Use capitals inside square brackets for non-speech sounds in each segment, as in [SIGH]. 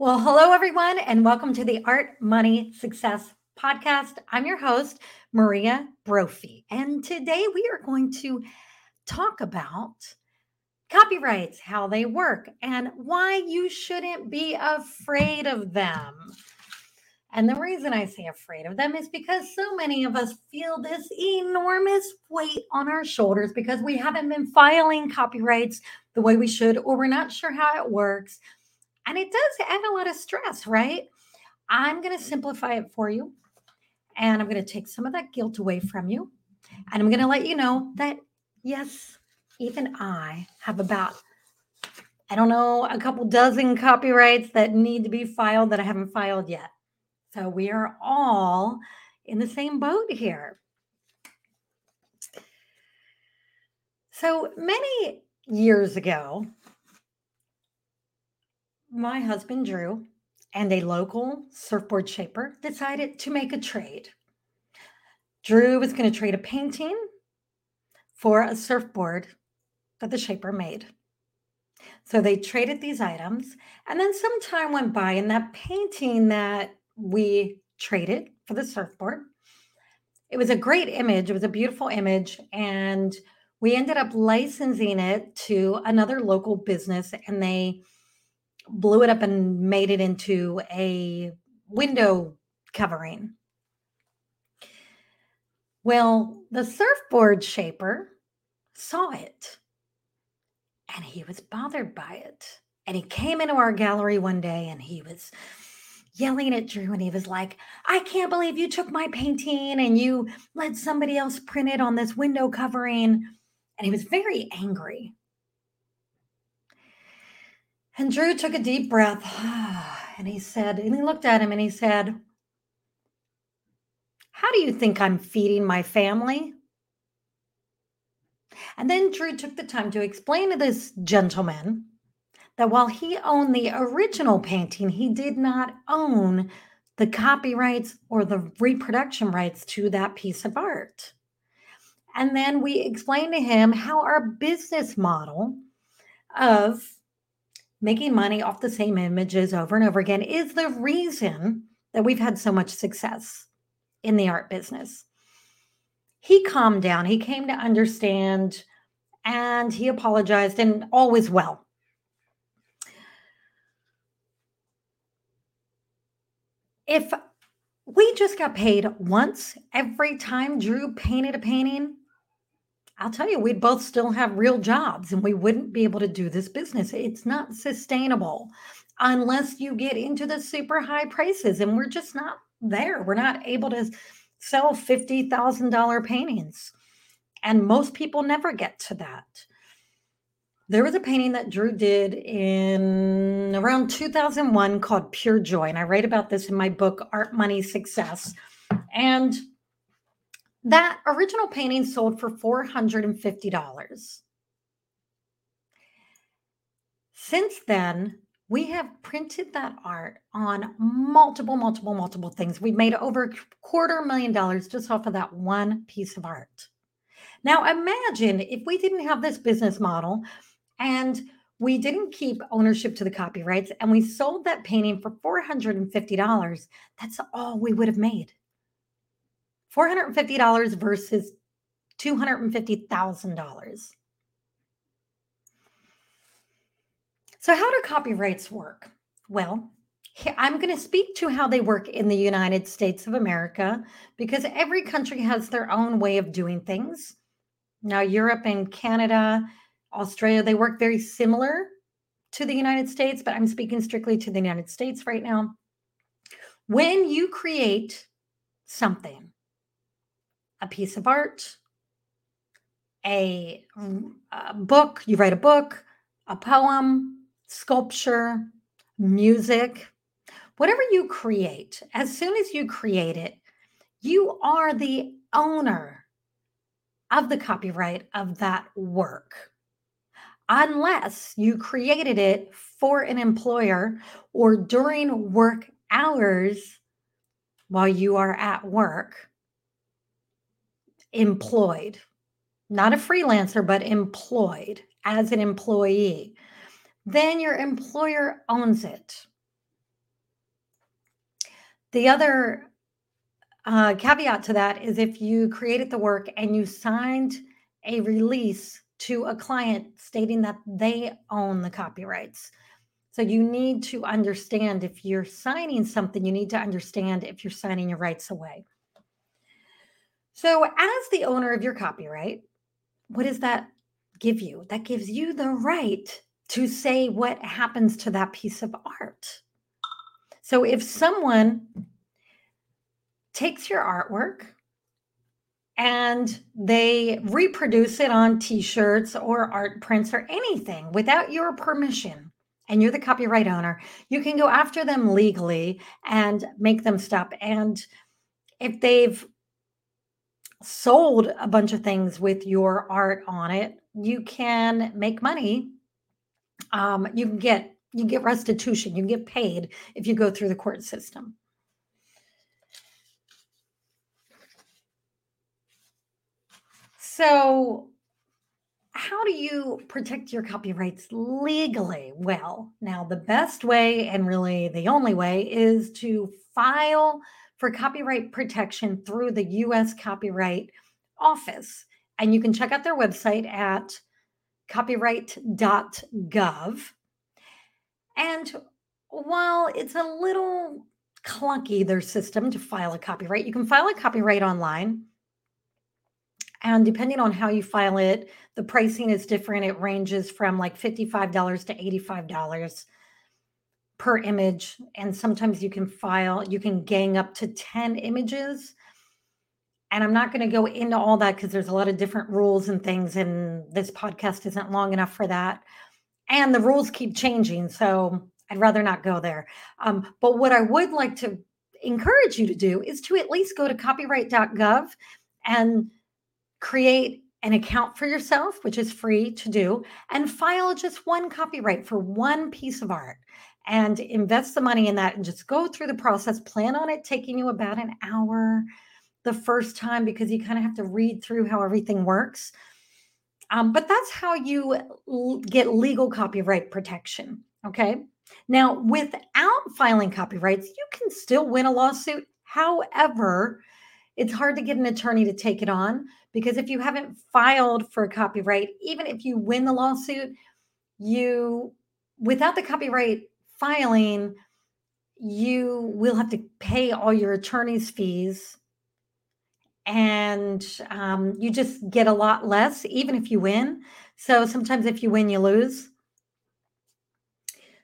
Well, hello, everyone, and welcome to the Art Money Success Podcast. I'm your host, Maria Brophy, and today we are going to talk about copyrights, how they work, and why you shouldn't be afraid of them. And the reason I say afraid of them is because so many of us feel this enormous weight on our shoulders because we haven't been filing copyrights the way we should, or we're not sure how it works and it does add a lot of stress, right? I'm going to simplify it for you. And I'm going to take some of that guilt away from you. And I'm going to let you know that, yes, even I have about, I don't know, a couple dozen copyrights that need to be filed that I haven't filed yet. So we are all in the same boat here. So many years ago, my husband Drew and a local surfboard shaper decided to make a trade. Drew was going to trade a painting for a surfboard that the shaper made. So they traded these items, and then some time went by, and that painting that we traded for the surfboard, it was a great image. It was a beautiful image, and we ended up licensing it to another local business, and they blew it up and made it into a window covering. Well, the surfboard shaper saw it and he was bothered by it. And he came into our gallery one day and he was yelling at Drew and he was like, I can't believe you took my painting and you let somebody else print it on this window covering. And he was very angry. And Drew took a deep breath [SIGHS] and he said, and he looked at him and he said, How do you think I'm feeding my family? And then Drew took the time to explain to this gentleman that while he owned the original painting, he did not own the copyrights or the reproduction rights to that piece of art. And then we explained to him how our business model of making money off the same images over and over again is the reason that we've had so much success in the art business. He calmed down, he came to understand, and he apologized, and all was well. If we just got paid once every time Drew painted a painting, I'll tell you, we'd both still have real jobs and we wouldn't be able to do this business. It's not sustainable unless you get into the super high prices. And we're just not there. We're not able to sell $50,000 paintings. And most people never get to that. There was a painting that Drew did in around 2001 called Pure Joy. And I write about this in my book, Art Money Success. And Mm-hmm. that original painting sold for $450. Since then, we have printed that art on multiple, multiple, multiple things. We've made over a quarter million dollars just off of that one piece of art. Now, imagine if we didn't have this business model and we didn't keep ownership to the copyrights and we sold that painting for $450. That's all we would have made. $450 versus $250,000. So, how do copyrights work? Well, I'm going to speak to how they work in the United States of America because every country has their own way of doing things. Now, Europe and Canada, Australia, they work very similar to the United States, but I'm speaking strictly to the United States right now. When you create something, a piece of art, a, a book, you write a book, a poem, sculpture, music, whatever you create, as soon as you create it, you are the owner of the copyright of that work. Unless you created it for an employer or during work hours while you are at work employed, not a freelancer, but employed as an employee, then your employer owns it. The other uh, caveat to that is if you created the work and you signed a release to a client stating that they own the copyrights. So you need to understand if you're signing something, you need to understand if you're signing your rights away. So, as the owner of your copyright, what does that give you? That gives you the right to say what happens to that piece of art. So, if someone takes your artwork and they reproduce it on t shirts or art prints or anything without your permission, and you're the copyright owner, you can go after them legally and make them stop. And if they've sold a bunch of things with your art on it, you can make money. Um, you can get you get restitution, you can get paid if you go through the court system. So, how do you protect your copyrights legally? Well, now the best way, and really the only way, is to file for copyright protection through the US Copyright Office. And you can check out their website at copyright.gov. And while it's a little clunky, their system to file a copyright, you can file a copyright online. And depending on how you file it, the pricing is different. It ranges from like $55 to $85 per image. And sometimes you can file, you can gang up to 10 images. And I'm not going to go into all that because there's a lot of different rules and things, and this podcast isn't long enough for that. And the rules keep changing. So I'd rather not go there. Um, but what I would like to encourage you to do is to at least go to copyright.gov and create an account for yourself, which is free to do, and file just one copyright for one piece of art and invest the money in that and just go through the process. Plan on it taking you about an hour the first time because you kind of have to read through how everything works. Um, but that's how you l- get legal copyright protection. Okay. Now, without filing copyrights, you can still win a lawsuit. However, it's hard to get an attorney to take it on because if you haven't filed for a copyright, even if you win the lawsuit, you, without the copyright filing, you will have to pay all your attorney's fees and um, you just get a lot less, even if you win. So sometimes if you win, you lose.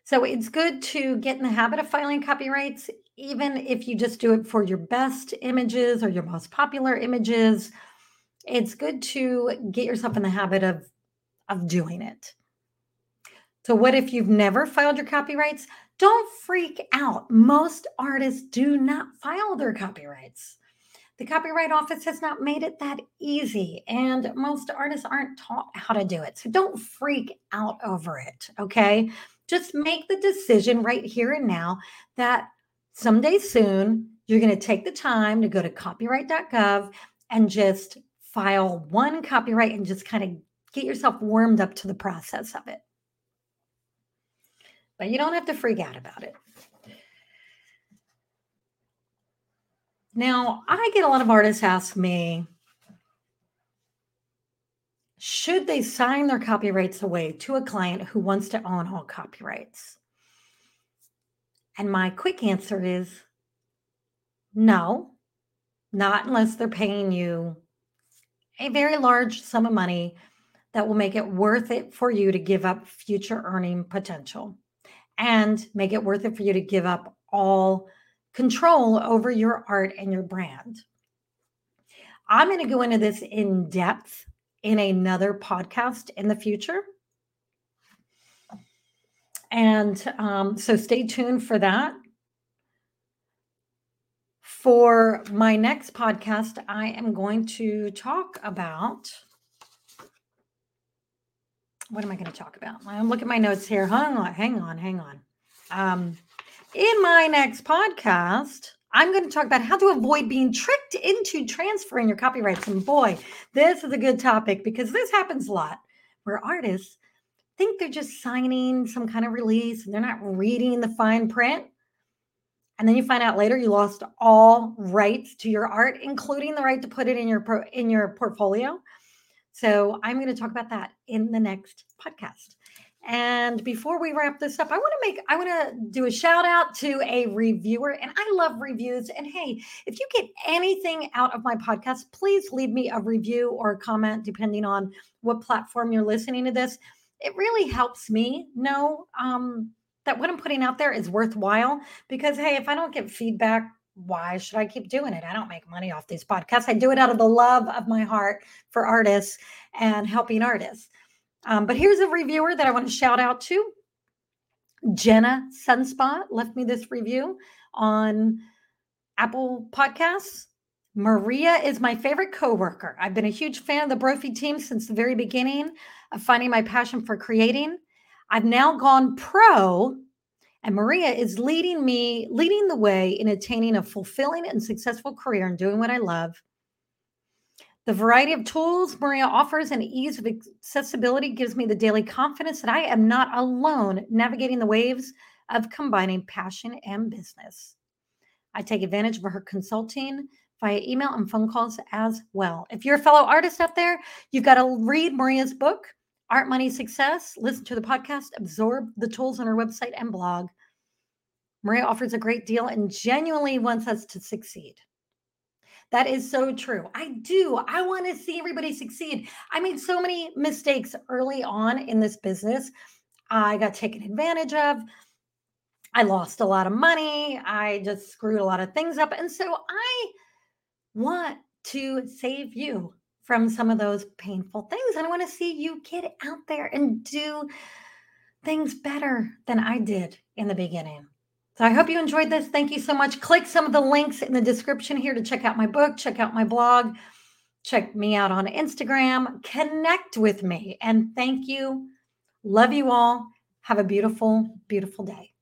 So it's good to get in the habit of filing copyrights, even if you just do it for your best images or your most popular images it's good to get yourself in the habit of of doing it. So what if you've never filed your copyrights? Don't freak out. Most artists do not file their copyrights. The Copyright Office has not made it that easy, and most artists aren't taught how to do it. So don't freak out over it, okay? Just make the decision right here and now that someday soon you're going to take the time to go to copyright.gov and just file one copyright and just kind of get yourself warmed up to the process of it. But you don't have to freak out about it. Now, I get a lot of artists ask me, should they sign their copyrights away to a client who wants to own all copyrights? And my quick answer is no, not unless they're paying you a very large sum of money that will make it worth it for you to give up future earning potential and make it worth it for you to give up all control over your art and your brand. I'm going to go into this in depth in another podcast in the future. And um, so stay tuned for that. For my next podcast, I am going to talk about what am I going to talk about? I'm looking at my notes here. Hang on, hang on, hang on. Um, in my next podcast, I'm going to talk about how to avoid being tricked into transferring your copyrights. And boy, this is a good topic because this happens a lot where artists think they're just signing some kind of release and they're not reading the fine print and then you find out later you lost all rights to your art including the right to put it in your pro, in your portfolio so i'm going to talk about that in the next podcast. And before we wrap this up i want to make i want to do a shout out to a reviewer and i love reviews. And hey if you get anything out of my podcast please leave me a review or a comment depending on what platform you're listening to this. It really helps me know um, that what I'm putting out there is worthwhile because, hey, if I don't get feedback, why should I keep doing it? I don't make money off these podcasts. I do it out of the love of my heart for artists and helping artists. Um, but here's a reviewer that I want to shout out to. Jenna Sunspot left me this review on Apple Podcasts. Maria is my favorite coworker. I've been a huge fan of the Brophy team since the very beginning of finding my passion for creating. I've now gone pro, and Maria is leading me, leading the way in attaining a fulfilling and successful career and doing what I love. The variety of tools Maria offers and ease of accessibility gives me the daily confidence that I am not alone navigating the waves of combining passion and business. I take advantage of her consulting via email and phone calls as well. If you're a fellow artist out there, you've got to read Maria's book. Art Money Success, listen to the podcast, absorb the tools on her website and blog. Maria offers a great deal and genuinely wants us to succeed. That is so true. I do. I want to see everybody succeed. I made so many mistakes early on in this business. I got taken advantage of. I lost a lot of money. I just screwed a lot of things up. And so I want to save you from some of those painful things. And I want to see you get out there and do things better than I did in the beginning. So I hope you enjoyed this. Thank you so much. Click some of the links in the description here to check out my book, check out my blog, check me out on Instagram, connect with me. And thank you. Love you all. Have a beautiful, beautiful day.